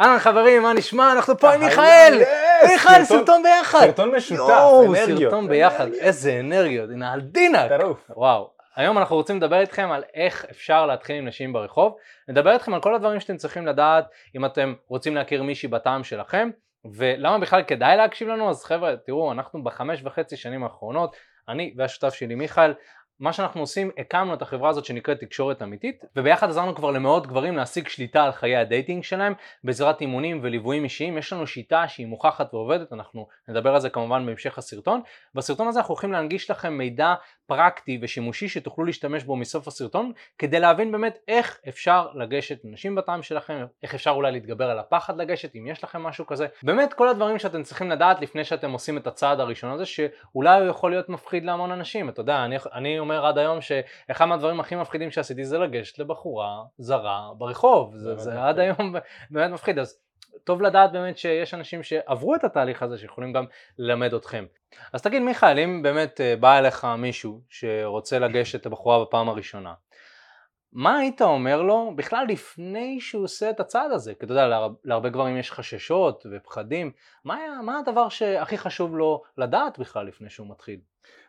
אהלן חברים, מה נשמע? אנחנו פה עם מיכאל! מיכאל, סרטון ביחד! סרטון משותף, אנרגיות. סרטון ביחד, איזה אנרגיות, הנה על דינה! טירוף. וואו. היום אנחנו רוצים לדבר איתכם על איך אפשר להתחיל עם נשים ברחוב. נדבר איתכם על כל הדברים שאתם צריכים לדעת אם אתם רוצים להכיר מישהי בטעם שלכם, ולמה בכלל כדאי להקשיב לנו? אז חבר'ה, תראו, אנחנו בחמש וחצי שנים האחרונות, אני והשותף שלי מיכאל, מה שאנחנו עושים, הקמנו את החברה הזאת שנקראת תקשורת אמיתית, וביחד עזרנו כבר למאות גברים להשיג שליטה על חיי הדייטינג שלהם בעזרת אימונים וליוויים אישיים. יש לנו שיטה שהיא מוכחת ועובדת, אנחנו נדבר על זה כמובן בהמשך הסרטון. בסרטון הזה אנחנו הולכים להנגיש לכם מידע פרקטי ושימושי שתוכלו להשתמש בו מסוף הסרטון, כדי להבין באמת איך אפשר לגשת לנשים בטעם שלכם, איך אפשר אולי להתגבר על הפחד לגשת, אם יש לכם משהו כזה. באמת כל הדברים שאתם צריכים לדעת לפני שאתם עושים את הצעד הראשון הזה, שאולי הוא יכול להיות מפחיד להמון אנשים. אתה יודע, אני, אני אומר עד היום שאחד מהדברים הכי מפחידים שעשיתי זה לגשת לבחורה זרה ברחוב, זה, זה עד היום באמת מפחיד, אז טוב לדעת באמת שיש אנשים שעברו את התהליך הזה שיכולים גם ללמד אתכם. אז תגיד מיכאל, אם באמת אה, בא אליך מישהו שרוצה לגשת לבחורה בפעם הראשונה, מה היית אומר לו בכלל לפני שהוא עושה את הצעד הזה? כי אתה יודע, להר, להרבה גברים יש חששות ופחדים, מה, מה הדבר שהכי חשוב לו לדעת בכלל לפני שהוא מתחיל?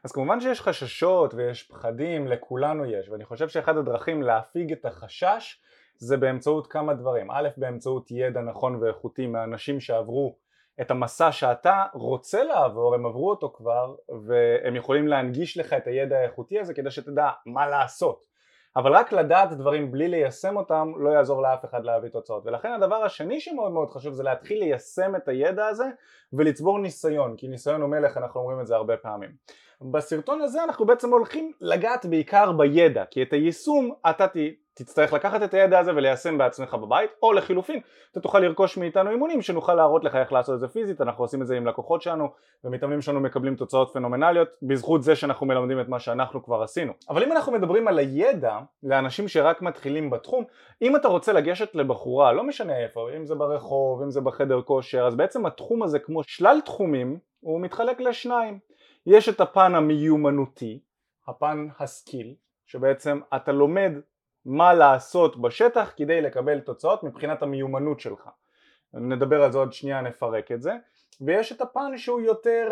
אז כמובן שיש חששות ויש פחדים, לכולנו יש, ואני חושב שאחד הדרכים להפיג את החשש זה באמצעות כמה דברים. א', באמצעות ידע נכון ואיכותי מאנשים שעברו את המסע שאתה רוצה לעבור, הם עברו אותו כבר, והם יכולים להנגיש לך את הידע האיכותי הזה כדי שתדע מה לעשות. אבל רק לדעת דברים בלי ליישם אותם לא יעזור לאף אחד להביא תוצאות. ולכן הדבר השני שמאוד מאוד חשוב זה להתחיל ליישם את הידע הזה ולצבור ניסיון כי ניסיון הוא מלך אנחנו אומרים את זה הרבה פעמים בסרטון הזה אנחנו בעצם הולכים לגעת בעיקר בידע כי את היישום אתה תצטרך לקחת את הידע הזה וליישם בעצמך בבית או לחילופין אתה תוכל לרכוש מאיתנו אימונים שנוכל להראות לך איך לעשות את זה פיזית אנחנו עושים את זה עם לקוחות שלנו ומתאמנים שלנו מקבלים תוצאות פנומנליות בזכות זה שאנחנו מלמדים את מה שאנחנו כבר עשינו. אבל אם אנחנו מדברים על הידע לאנשים שרק מתחילים בתחום אם אתה רוצה לגשת לבחורה לא משנה איפה אם זה ברחוב אם זה בחדר כושר אז בעצם התחום הזה כמו שלל תחומים הוא מתחלק לשניים יש את הפן המיומנותי הפן ה skill שבעצם אתה לומד מה לעשות בשטח כדי לקבל תוצאות מבחינת המיומנות שלך. נדבר על זה עוד שנייה, נפרק את זה. ויש את הפן שהוא יותר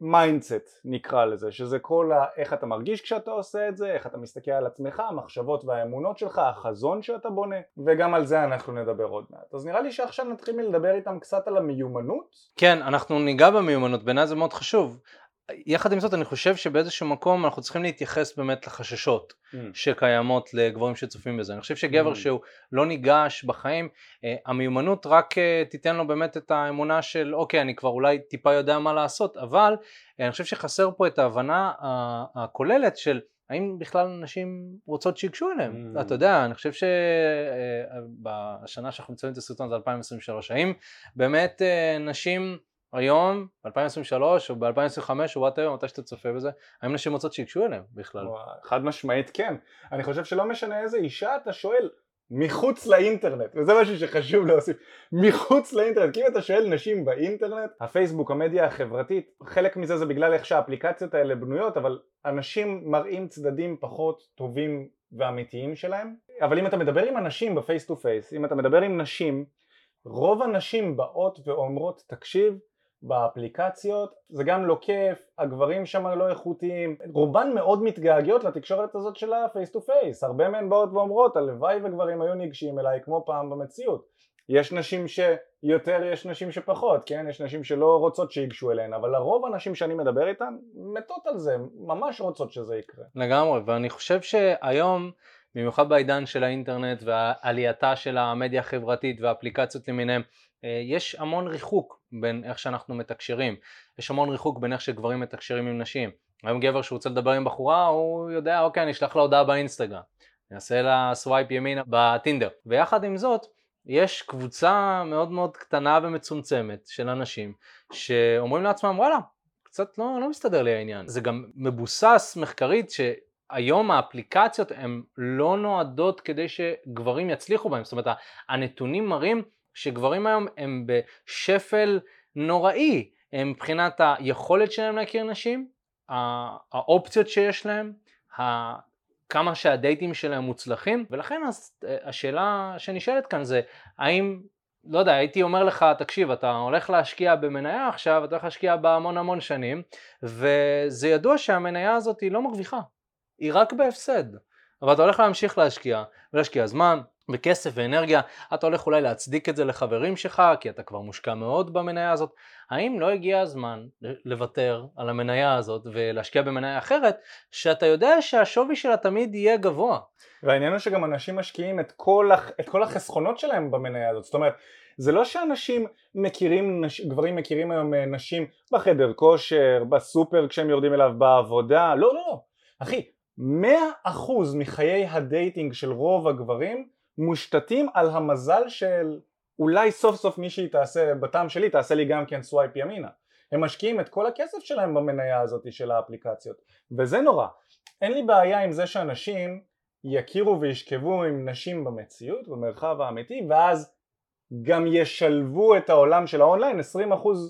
mindset uh, נקרא לזה, שזה כל ה... איך אתה מרגיש כשאתה עושה את זה, איך אתה מסתכל על עצמך, המחשבות והאמונות שלך, החזון שאתה בונה, וגם על זה אנחנו נדבר עוד מעט. אז נראה לי שעכשיו נתחיל מלדבר איתם קצת על המיומנות. כן, אנחנו ניגע במיומנות, בעיניי זה מאוד חשוב. יחד עם זאת אני חושב שבאיזשהו מקום אנחנו צריכים להתייחס באמת לחששות mm. שקיימות לגברים שצופים בזה. אני חושב שגבר mm. שהוא לא ניגש בחיים, אה, המיומנות רק אה, תיתן לו באמת את האמונה של אוקיי אני כבר אולי טיפה יודע מה לעשות, אבל אה, אני חושב שחסר פה את ההבנה הכוללת של האם בכלל נשים רוצות שיגשו אליהם? Mm. אתה יודע, אני חושב שבשנה שאנחנו מציינים את הסרטון זה 2023, האם באמת נשים היום, ב-2023 או ב-2025 או וואטאבר, מתי שאתה צופה בזה, האם נשים רוצות שיגשו אליהם בכלל? חד משמעית כן. אני חושב שלא משנה איזה אישה אתה שואל, מחוץ לאינטרנט, וזה משהו שחשוב להוסיף, מחוץ לאינטרנט, כי אם אתה שואל נשים באינטרנט, הפייסבוק, המדיה החברתית, חלק מזה זה בגלל איך שהאפליקציות האלה בנויות, אבל אנשים מראים צדדים פחות טובים ואמיתיים שלהם, אבל אם אתה מדבר עם אנשים ב face to face, אם אתה מדבר עם נשים, רוב הנשים באות ואומרות, תקשיב, באפליקציות, זה גם לא כיף, הגברים שם לא איכותיים, רובן מאוד מתגעגעות לתקשורת הזאת של ה face to face, הרבה מהן באות ואומרות הלוואי וגברים היו ניגשים אליי כמו פעם במציאות, יש נשים שיותר, יש נשים שפחות, כן? יש נשים שלא רוצות שיגשו אליהן, אבל לרוב הנשים שאני מדבר איתן מתות על זה, ממש רוצות שזה יקרה. לגמרי, ואני חושב שהיום במיוחד בעידן של האינטרנט ועלייתה של המדיה החברתית והאפליקציות למיניהם אה, יש המון ריחוק בין איך שאנחנו מתקשרים, יש המון ריחוק בין איך שגברים מתקשרים עם נשים. היום גבר שרוצה לדבר עם בחורה הוא יודע אוקיי אני אשלח לה הודעה באינסטגרם, אני אעשה לה swipe ימינה בטינדר. ויחד עם זאת יש קבוצה מאוד מאוד קטנה ומצומצמת של אנשים שאומרים לעצמם וואלה קצת לא, לא מסתדר לי העניין. זה גם מבוסס מחקרית שהיום האפליקציות הן לא נועדות כדי שגברים יצליחו בהן, זאת אומרת הנתונים מראים שגברים היום הם בשפל נוראי. מבחינת היכולת שלהם להכיר נשים, האופציות שיש להם, כמה שהדייטים שלהם מוצלחים, ולכן השאלה שנשאלת כאן זה האם לא יודע, הייתי אומר לך, תקשיב, אתה הולך להשקיע במניה עכשיו, אתה הולך להשקיע בה המון המון שנים, וזה ידוע שהמניה הזאת היא לא מרוויחה, היא רק בהפסד. אבל אתה הולך להמשיך להשקיע, ולהשקיע זמן, וכסף ואנרגיה, אתה הולך אולי להצדיק את זה לחברים שלך, כי אתה כבר מושקע מאוד במניה הזאת. האם לא הגיע הזמן לוותר על המניה הזאת ולהשקיע במניה אחרת, שאתה יודע שהשווי שלה תמיד יהיה גבוה? והעניין הוא שגם אנשים משקיעים את כל, הח... את כל החסכונות שלהם במניה הזאת, זאת אומרת זה לא שאנשים מכירים, נש... גברים מכירים היום אה, נשים בחדר כושר, בסופר כשהם יורדים אליו בעבודה, לא לא לא, אחי, 100% מחיי הדייטינג של רוב הגברים מושתתים על המזל של אולי סוף סוף מישהי תעשה, בטעם שלי תעשה לי גם כן swipe ימינה. הם משקיעים את כל הכסף שלהם במניה הזאת של האפליקציות וזה נורא. אין לי בעיה עם זה שאנשים יכירו וישכבו עם נשים במציאות, במרחב האמיתי, ואז גם ישלבו את העולם של האונליין, 20%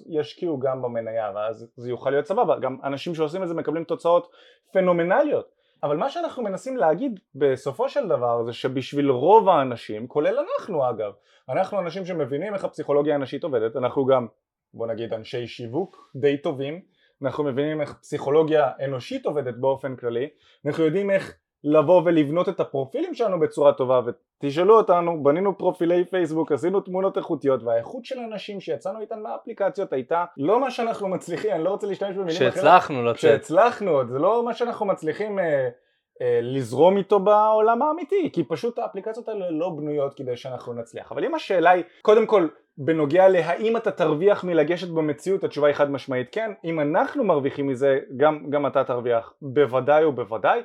ישקיעו גם במניה, ואז זה יוכל להיות סבבה. גם אנשים שעושים את זה מקבלים תוצאות פנומנליות. אבל מה שאנחנו מנסים להגיד בסופו של דבר זה שבשביל רוב האנשים, כולל אנחנו אגב, אנחנו אנשים שמבינים איך הפסיכולוגיה הנשית עובדת, אנחנו גם בוא נגיד אנשי שיווק די טובים, אנחנו מבינים איך פסיכולוגיה אנושית עובדת באופן כללי, אנחנו יודעים איך לבוא ולבנות את הפרופילים שלנו בצורה טובה ותשאלו אותנו, בנינו פרופילי פייסבוק, עשינו תמונות איכותיות והאיכות של אנשים שיצאנו איתן מהאפליקציות הייתה לא מה שאנחנו מצליחים, אני לא רוצה להשתמש במילים אחרות, שהצלחנו לצאת, שהצלחנו, זה לא מה שאנחנו מצליחים אה, אה, לזרום איתו בעולם האמיתי כי פשוט האפליקציות האלה לא בנויות כדי שאנחנו נצליח. אבל אם השאלה היא קודם כל בנוגע להאם אתה תרוויח מלגשת במציאות התשובה היא חד משמעית כן. אם אנחנו מרוויחים מזה גם, גם אתה תרוויח. בוודאי ובוודאי.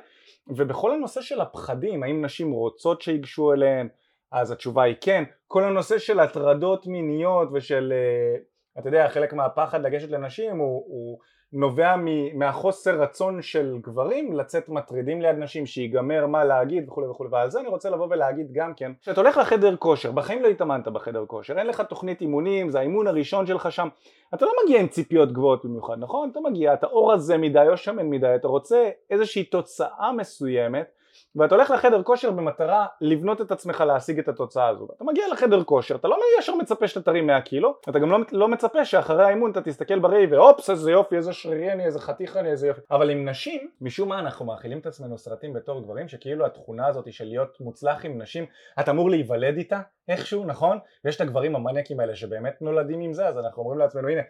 ובכל הנושא של הפחדים האם נשים רוצות שיגשו אליהן אז התשובה היא כן. כל הנושא של הטרדות מיניות ושל אה, אתה יודע חלק מהפחד לגשת לנשים הוא, הוא נובע מהחוסר רצון של גברים לצאת מטרידים ליד נשים שיגמר מה להגיד וכולי וכולי ועל זה אני רוצה לבוא ולהגיד גם כן כשאתה הולך לחדר כושר בחיים לא התאמנת בחדר כושר אין לך תוכנית אימונים זה האימון הראשון שלך שם אתה לא מגיע עם ציפיות גבוהות במיוחד נכון? אתה מגיע אתה אור הזה מדי או שמן מדי אתה רוצה איזושהי תוצאה מסוימת ואתה הולך לחדר כושר במטרה לבנות את עצמך להשיג את התוצאה הזו אתה מגיע לחדר כושר, אתה לא ישר מצפה שאתה תרים 100 קילו אתה גם לא, לא מצפה שאחרי האימון אתה תסתכל בראי ואופס איזה יופי, איזה שרירי אני, איזה חתיך אני, איזה יופי אבל עם נשים, משום מה אנחנו מאכילים את עצמנו סרטים בתור גברים שכאילו התכונה הזאת של להיות מוצלח עם נשים אתה אמור להיוולד איתה איכשהו, נכון? ויש את הגברים המניאקים האלה שבאמת נולדים עם זה אז אנחנו אומרים לעצמנו הנה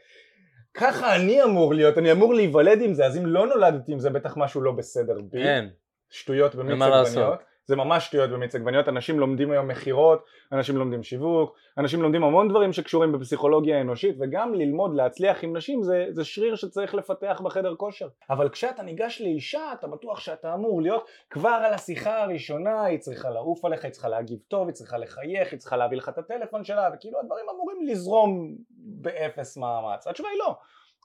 ככה אני אמור להיות, אני אמור להיוולד עם זה, אז אם לא נולדתי עם זה בטח משהו לא בסדר בי. כן. שטויות במיץ עגבניות, זה ממש שטויות במיץ עגבניות, אנשים לומדים היום מכירות, אנשים לומדים שיווק, אנשים לומדים המון דברים שקשורים בפסיכולוגיה האנושית וגם ללמוד להצליח עם נשים זה, זה שריר שצריך לפתח בחדר כושר. אבל כשאתה ניגש לאישה אתה בטוח שאתה אמור להיות כבר על השיחה הראשונה היא צריכה לעוף עליך, היא צריכה להגיב טוב, היא צריכה לחייך, היא צריכה להביא לך את הטלפון שלה וכאילו הדברים אמורים לזרום באפס מאמץ, התשובה היא לא.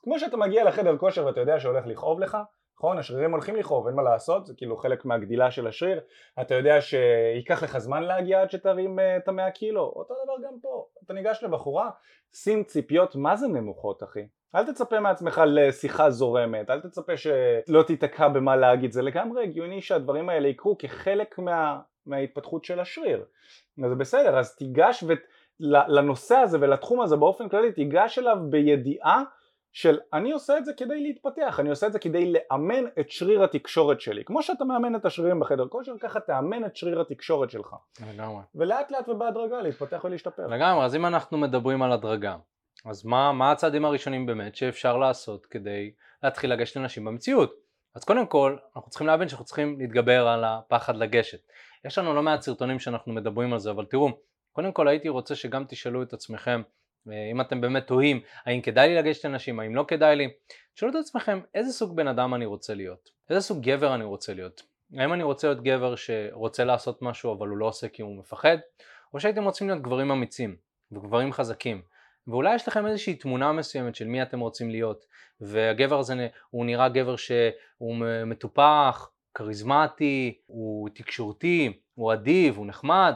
כמו שאתה מגיע לחדר כושר ואתה יודע שהולך לכאוב לך נכון? השרירים הולכים לכאוב, אין מה לעשות, זה כאילו חלק מהגדילה של השריר, אתה יודע שייקח לך זמן להגיע עד שתרים uh, את המאה קילו, אותו דבר גם פה, אתה ניגש לבחורה, שים ציפיות מה זה נמוכות אחי, אל תצפה מעצמך לשיחה זורמת, אל תצפה שלא תיתקע במה להגיד, זה לגמרי הגיוני שהדברים האלה יקרו כחלק מה, מההתפתחות של השריר, זה בסדר, אז תיגש ו... לנושא הזה ולתחום הזה באופן כללי, תיגש אליו בידיעה של אני עושה את זה כדי להתפתח, אני עושה את זה כדי לאמן את שריר התקשורת שלי. כמו שאתה מאמן את השרירים בחדר כושר, ככה תאמן את שריר התקשורת שלך. לגמרי. ולאט לאט ובהדרגה להתפתח ולהשתפר. לגמרי, אז אם אנחנו מדברים על הדרגה, אז מה, מה הצעדים הראשונים באמת שאפשר לעשות כדי להתחיל לגשת לנשים במציאות? אז קודם כל, אנחנו צריכים להבין שאנחנו צריכים להתגבר על הפחד לגשת. יש לנו לא מעט סרטונים שאנחנו מדברים על זה, אבל תראו, קודם כל הייתי רוצה שגם תשאלו את עצמכם אם אתם באמת תוהים האם כדאי לי לגשת לנשים, האם לא כדאי לי, תשאלו את עצמכם איזה סוג בן אדם אני רוצה להיות, איזה סוג גבר אני רוצה להיות. האם אני רוצה להיות גבר שרוצה לעשות משהו אבל הוא לא עושה כי הוא מפחד, או שהייתם רוצים להיות גברים אמיצים וגברים חזקים. ואולי יש לכם איזושהי תמונה מסוימת של מי אתם רוצים להיות, והגבר הזה הוא נראה גבר שהוא מטופח, כריזמטי, הוא תקשורתי, הוא אדיב, הוא נחמד,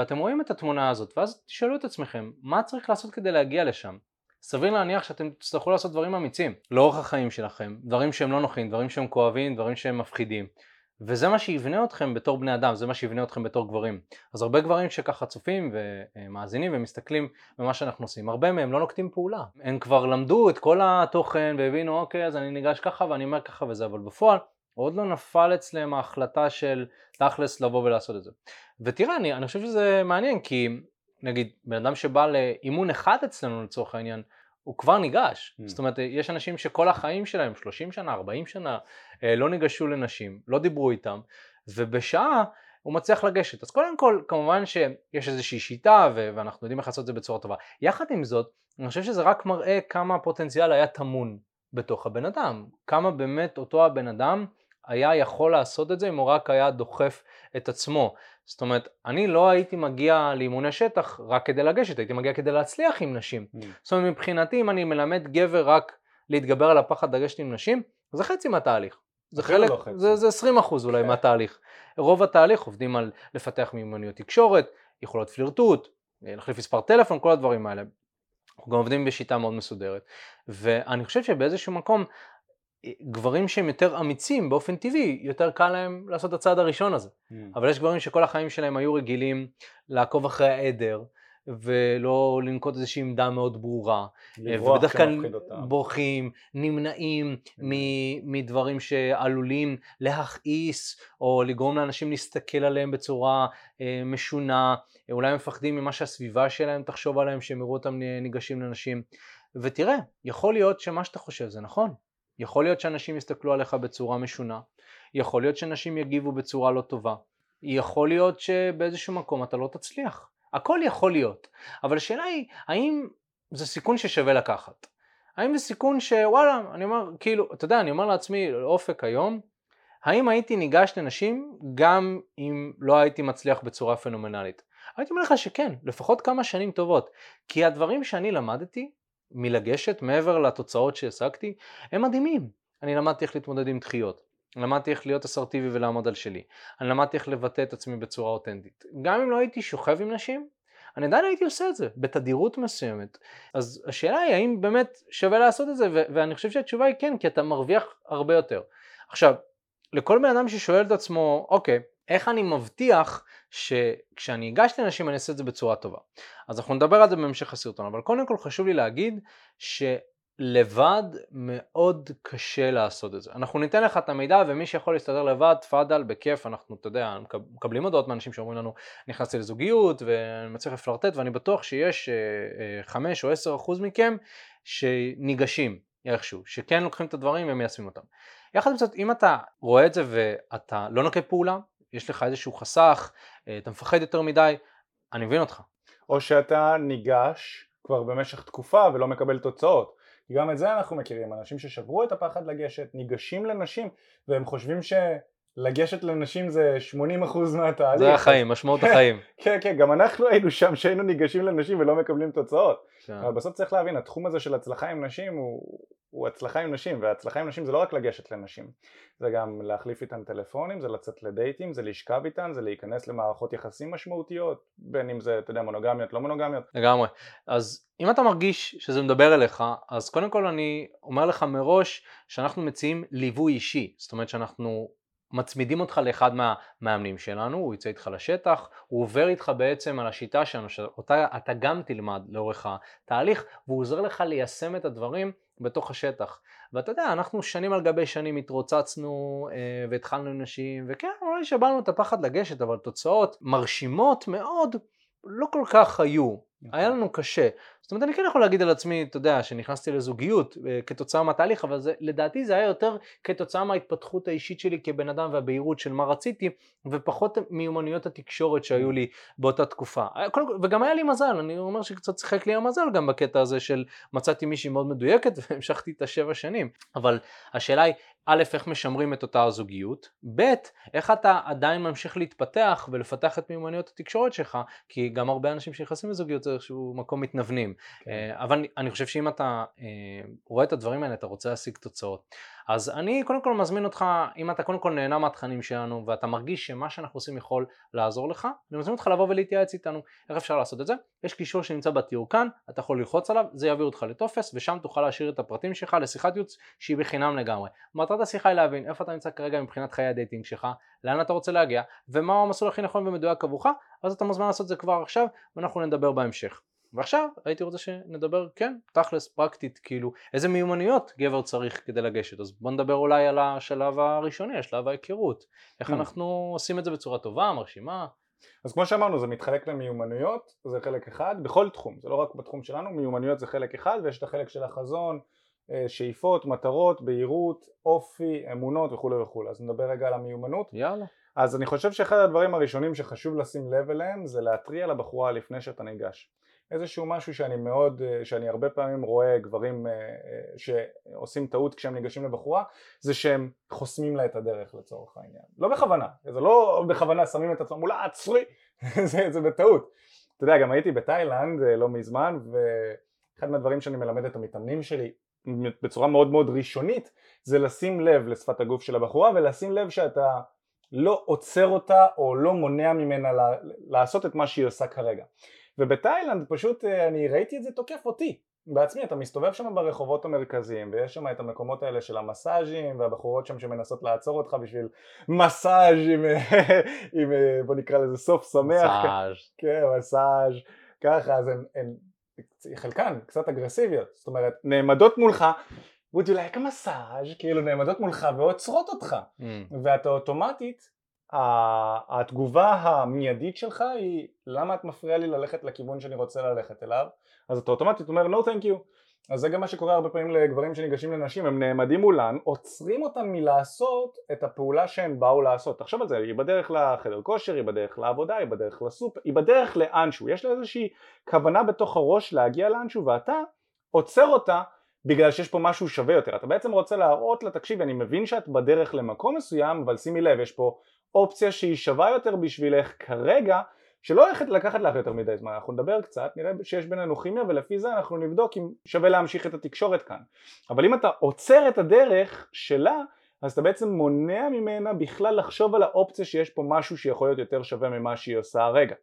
ואתם רואים את התמונה הזאת, ואז תשאלו את עצמכם, מה צריך לעשות כדי להגיע לשם? סביר להניח שאתם תצטרכו לעשות דברים אמיצים לאורך החיים שלכם, דברים שהם לא נוחים, דברים שהם כואבים, דברים שהם מפחידים. וזה מה שיבנה אתכם בתור בני אדם, זה מה שיבנה אתכם בתור גברים. אז הרבה גברים שככה צופים ומאזינים ומסתכלים במה שאנחנו עושים, הרבה מהם לא נוקטים פעולה. הם כבר למדו את כל התוכן והבינו, אוקיי, אז אני ניגש ככה ואני אומר ככה וזה, אבל בפועל עוד לא נפל אצלם ההחלטה של תכלס לבוא ולעשות את זה. ותראה, אני, אני חושב שזה מעניין, כי נגיד בן אדם שבא לאימון אחד אצלנו לצורך העניין, הוא כבר ניגש. Mm. זאת אומרת, יש אנשים שכל החיים שלהם, 30 שנה, 40 שנה, אה, לא ניגשו לנשים, לא דיברו איתם, ובשעה הוא מצליח לגשת. אז קודם כל, כמובן שיש איזושהי שיטה, ואנחנו יודעים איך לעשות את זה בצורה טובה. יחד עם זאת, אני חושב שזה רק מראה כמה הפוטנציאל היה טמון בתוך הבן אדם. כמה באמת אותו הבן אדם היה יכול לעשות את זה אם הוא רק היה דוחף את עצמו. זאת אומרת, אני לא הייתי מגיע לאימוני שטח רק כדי לגשת, הייתי מגיע כדי להצליח עם נשים. Mm. זאת אומרת, מבחינתי, אם אני מלמד גבר רק להתגבר על הפחד לגשת עם נשים, זה חצי מהתהליך. זה חלק, לא זה, זה 20 אחוז אולי כן. מהתהליך. רוב התהליך עובדים על לפתח מיומנויות תקשורת, יכולות פלירטוט, להחליף מספר טלפון, כל הדברים האלה. אנחנו גם עובדים בשיטה מאוד מסודרת. ואני חושב שבאיזשהו מקום גברים שהם יותר אמיצים באופן טבעי, יותר קל להם לעשות את הצעד הראשון הזה. Mm. אבל יש גברים שכל החיים שלהם היו רגילים לעקוב אחרי העדר, ולא לנקוט איזושהי עמדה מאוד ברורה. ובדרך כלל בורחים, נמנעים mm. מדברים שעלולים להכעיס, או לגרום לאנשים להסתכל עליהם בצורה אה, משונה, אולי מפחדים ממה שהסביבה שלהם תחשוב עליהם, שהם יראו אותם ניגשים לנשים. ותראה, יכול להיות שמה שאתה חושב זה נכון. יכול להיות שאנשים יסתכלו עליך בצורה משונה, יכול להיות שאנשים יגיבו בצורה לא טובה, יכול להיות שבאיזשהו מקום אתה לא תצליח, הכל יכול להיות, אבל השאלה היא האם זה סיכון ששווה לקחת, האם זה סיכון שוואלה, אני אומר, כאילו, אתה יודע, אני אומר לעצמי, אופק היום, האם הייתי ניגש לנשים גם אם לא הייתי מצליח בצורה פנומנלית? הייתי אומר לך שכן, לפחות כמה שנים טובות, כי הדברים שאני למדתי מלגשת מעבר לתוצאות שהשגתי הם מדהימים. אני למדתי איך להתמודד עם דחיות, למדתי איך להיות אסרטיבי ולעמוד על שלי, אני למדתי איך לבטא את עצמי בצורה אותנטית. גם אם לא הייתי שוכב עם נשים, אני עדיין הייתי עושה את זה בתדירות מסוימת. אז השאלה היא האם באמת שווה לעשות את זה, ו- ואני חושב שהתשובה היא כן, כי אתה מרוויח הרבה יותר. עכשיו, לכל בן אדם ששואל את עצמו, אוקיי, איך אני מבטיח שכשאני אגש לאנשים אני אעשה את זה בצורה טובה. אז אנחנו נדבר על זה בהמשך הסרטון, אבל קודם כל חשוב לי להגיד שלבד מאוד קשה לעשות את זה. אנחנו ניתן לך את המידע ומי שיכול להסתדר לבד, תפאדל, בכיף, אנחנו, אתה יודע, מקבלים הודעות מאנשים שאומרים לנו, נכנסתי לזוגיות ואני מצליח לפלרטט ואני בטוח שיש 5 אה, או 10 אחוז מכם שניגשים איכשהו, שכן לוקחים את הדברים ומיישמים אותם. יחד עם זאת, אם אתה רואה את זה ואתה לא נוקט פעולה, יש לך איזשהו חסך, אה, אתה מפחד יותר מדי, אני מבין אותך. או שאתה ניגש כבר במשך תקופה ולא מקבל תוצאות. גם את זה אנחנו מכירים, אנשים ששברו את הפחד לגשת, ניגשים לנשים והם חושבים ש... לגשת לנשים זה 80% מהתהליך. זה החיים, משמעות החיים. כן, כן, גם אנחנו היינו שם שהיינו ניגשים לנשים ולא מקבלים תוצאות. כן. אבל בסוף צריך להבין, התחום הזה של הצלחה עם נשים הוא, הוא הצלחה עם נשים, והצלחה עם נשים זה לא רק לגשת לנשים, זה גם להחליף איתן טלפונים, זה לצאת לדייטים, זה לשכב איתן, זה להיכנס למערכות יחסים משמעותיות, בין אם זה, אתה יודע, מונוגמיות, לא מונוגמיות. לגמרי. אז אם אתה מרגיש שזה מדבר אליך, אז קודם כל אני אומר לך מראש שאנחנו מציעים ליווי אישי, זאת אומרת שאנחנו מצמידים אותך לאחד מהמאמנים שלנו, הוא יצא איתך לשטח, הוא עובר איתך בעצם על השיטה שלנו, שאותה אתה גם תלמד לאורך התהליך, והוא עוזר לך ליישם את הדברים בתוך השטח. ואתה יודע, אנחנו שנים על גבי שנים התרוצצנו אה, והתחלנו עם נשים, וכן, אולי שבלנו את הפחד לגשת, אבל תוצאות מרשימות מאוד לא כל כך היו. נכון. היה לנו קשה. זאת אומרת, אני כן יכול להגיד על עצמי, אתה יודע, שנכנסתי לזוגיות uh, כתוצאה מהתהליך, אבל זה, לדעתי זה היה יותר כתוצאה מההתפתחות האישית שלי כבן אדם והבהירות של מה רציתי, ופחות מיומנויות התקשורת שהיו לי באותה תקופה. וגם היה לי מזל, אני אומר שקצת שיחק לי המזל גם בקטע הזה של מצאתי מישהי מאוד מדויקת והמשכתי את השבע שנים. אבל השאלה היא, א', איך משמרים את אותה הזוגיות, ב', איך אתה עדיין ממשיך להתפתח ולפתח את מיומנויות התקשורת שלך, כי גם הרבה אנשים שנכנסים לזוגיות זה איזשהו מקום מתנוונים. כן. אה, אבל אני חושב שאם אתה אה, רואה את הדברים האלה, אתה רוצה להשיג תוצאות. אז אני קודם כל מזמין אותך, אם אתה קודם כל נהנה מהתכנים שלנו ואתה מרגיש שמה שאנחנו עושים יכול לעזור לך, אני מזמין אותך לבוא ולהתייעץ איתנו. איך אפשר לעשות את זה? יש קישור שנמצא בתיאור כאן, אתה יכול ללחוץ עליו, זה יעביר אותך לטופס ושם תוכל להשאיר את הפרטים שלך לשיחת ייעוץ שהיא בחינם לגמרי. מטרת השיחה היא להבין איפה אתה נמצא כרגע מבחינת חיי הדייטינג שלך, לאן אתה רוצה להגיע ומהו המסלול הכי נכון ומדויק עבורך, אז אתה מוזמן לעשות את זה כבר עכשיו ואנחנו נדבר בהמשך. ועכשיו הייתי רוצה שנדבר, כן, תכלס, פרקטית, כאילו, איזה מיומנויות גבר צריך כדי לגשת. אז בוא נדבר אולי על השלב הראשוני, השלב ההיכרות. איך mm. אנחנו עושים את זה בצורה טובה, מרשימה. אז כמו שאמרנו, זה מתחלק למיומנויות, זה חלק אחד, בכל תחום, זה לא רק בתחום שלנו, מיומנויות זה חלק אחד, ויש את החלק של החזון, אה, שאיפות, מטרות, בהירות, אופי, אמונות וכולי וכולי. אז נדבר רגע על המיומנות. יאללה. אז אני חושב שאחד הדברים הראשונים שחשוב לשים לב אליהם זה להתריע לבחורה לפני שאתה ניגש. איזשהו משהו שאני מאוד, אה, שאני הרבה פעמים רואה גברים אה, אה, שעושים טעות כשהם ניגשים לבחורה זה שהם חוסמים לה את הדרך לצורך העניין. לא בכוונה, זה לא בכוונה שמים את עצמם מולה עצרי. זה, זה בטעות. אתה יודע גם הייתי בתאילנד לא מזמן ואחד מהדברים שאני מלמד את המתאמנים שלי בצורה מאוד מאוד ראשונית זה לשים לב לשפת הגוף של הבחורה ולשים לב שאתה לא עוצר אותה או לא מונע ממנה לעשות את מה שהיא עושה כרגע ובתאילנד פשוט אה, אני ראיתי את זה תוקף אותי. בעצמי, אתה מסתובב שם ברחובות המרכזיים ויש שם את המקומות האלה של המסאז'ים והבחורות שם שמנסות לעצור אותך בשביל מסאז' עם, עם אה, בוא נקרא לזה סוף שמח. מסאז' כן מסאז' ככה אז הן, הן חלקן קצת אגרסיביות. זאת אומרת נעמדות מולך would you like a massage? כאילו נעמדות מולך ועוצרות אותך. Mm. ואתה אוטומטית התגובה המיידית שלך היא למה את מפריעה לי ללכת לכיוון שאני רוצה ללכת אליו? אז אתה אוטומטית אומר no thank you. אז זה גם מה שקורה הרבה פעמים לגברים שניגשים לנשים הם נעמדים מולן עוצרים אותם מלעשות את הפעולה שהם באו לעשות. תחשוב על זה היא בדרך לחדר כושר היא בדרך לעבודה היא בדרך לסופ היא בדרך לאנשהו. יש לה איזושהי כוונה בתוך הראש להגיע לאנשהו ואתה עוצר אותה בגלל שיש פה משהו שווה יותר. אתה בעצם רוצה להראות לה תקשיבי אני מבין שאת בדרך למקום מסוים אבל שימי לב יש פה אופציה שהיא שווה יותר בשבילך כרגע שלא הולכת לקחת לך יותר מדי זמן, אנחנו נדבר קצת, נראה שיש בינינו כימיה ולפי זה אנחנו נבדוק אם שווה להמשיך את התקשורת כאן. אבל אם אתה עוצר את הדרך שלה, אז אתה בעצם מונע ממנה בכלל לחשוב על האופציה שיש פה משהו שיכול להיות יותר שווה ממה שהיא עושה הרגע.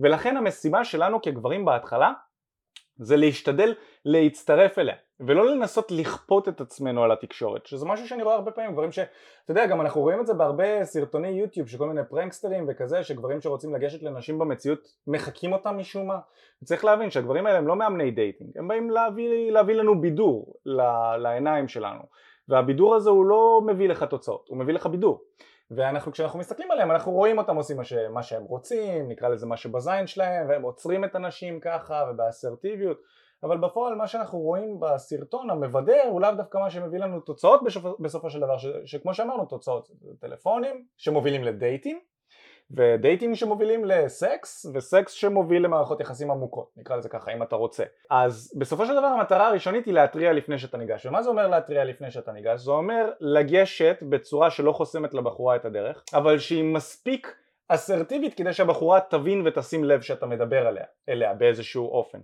ולכן המשימה שלנו כגברים בהתחלה זה להשתדל להצטרף אליה ולא לנסות לכפות את עצמנו על התקשורת שזה משהו שאני רואה הרבה פעמים גברים ש... אתה יודע גם אנחנו רואים את זה בהרבה סרטוני יוטיוב של כל מיני פרנקסטרים וכזה שגברים שרוצים לגשת לנשים במציאות מחקים אותם משום מה. צריך להבין שהגברים האלה הם לא מאמני דייטינג הם באים להביא, להביא לנו בידור לעיניים שלנו. והבידור הזה הוא לא מביא לך תוצאות הוא מביא לך בידור. ואנחנו כשאנחנו מסתכלים עליהם אנחנו רואים אותם עושים מה, ש, מה שהם רוצים נקרא לזה מה שבזין שלהם והם עוצרים את הנשים ככה ובאסרטיביות אבל בפועל מה שאנחנו רואים בסרטון המבדר הוא לאו דווקא מה שמביא לנו תוצאות בסופו, בסופו של דבר ש, שכמו שאמרנו תוצאות. טלפונים שמובילים לדייטים ודייטים שמובילים לסקס וסקס שמוביל למערכות יחסים עמוקות נקרא לזה ככה אם אתה רוצה. אז בסופו של דבר המטרה הראשונית היא להתריע לפני שאתה ניגש. ומה זה אומר להתריע לפני שאתה ניגש? זה אומר לגשת בצורה שלא חוסמת לבחורה את הדרך אבל שהיא מספיק אסרטיבית כדי שהבחורה תבין ותשים לב שאתה מדבר עליה, אליה באיזשהו אופן.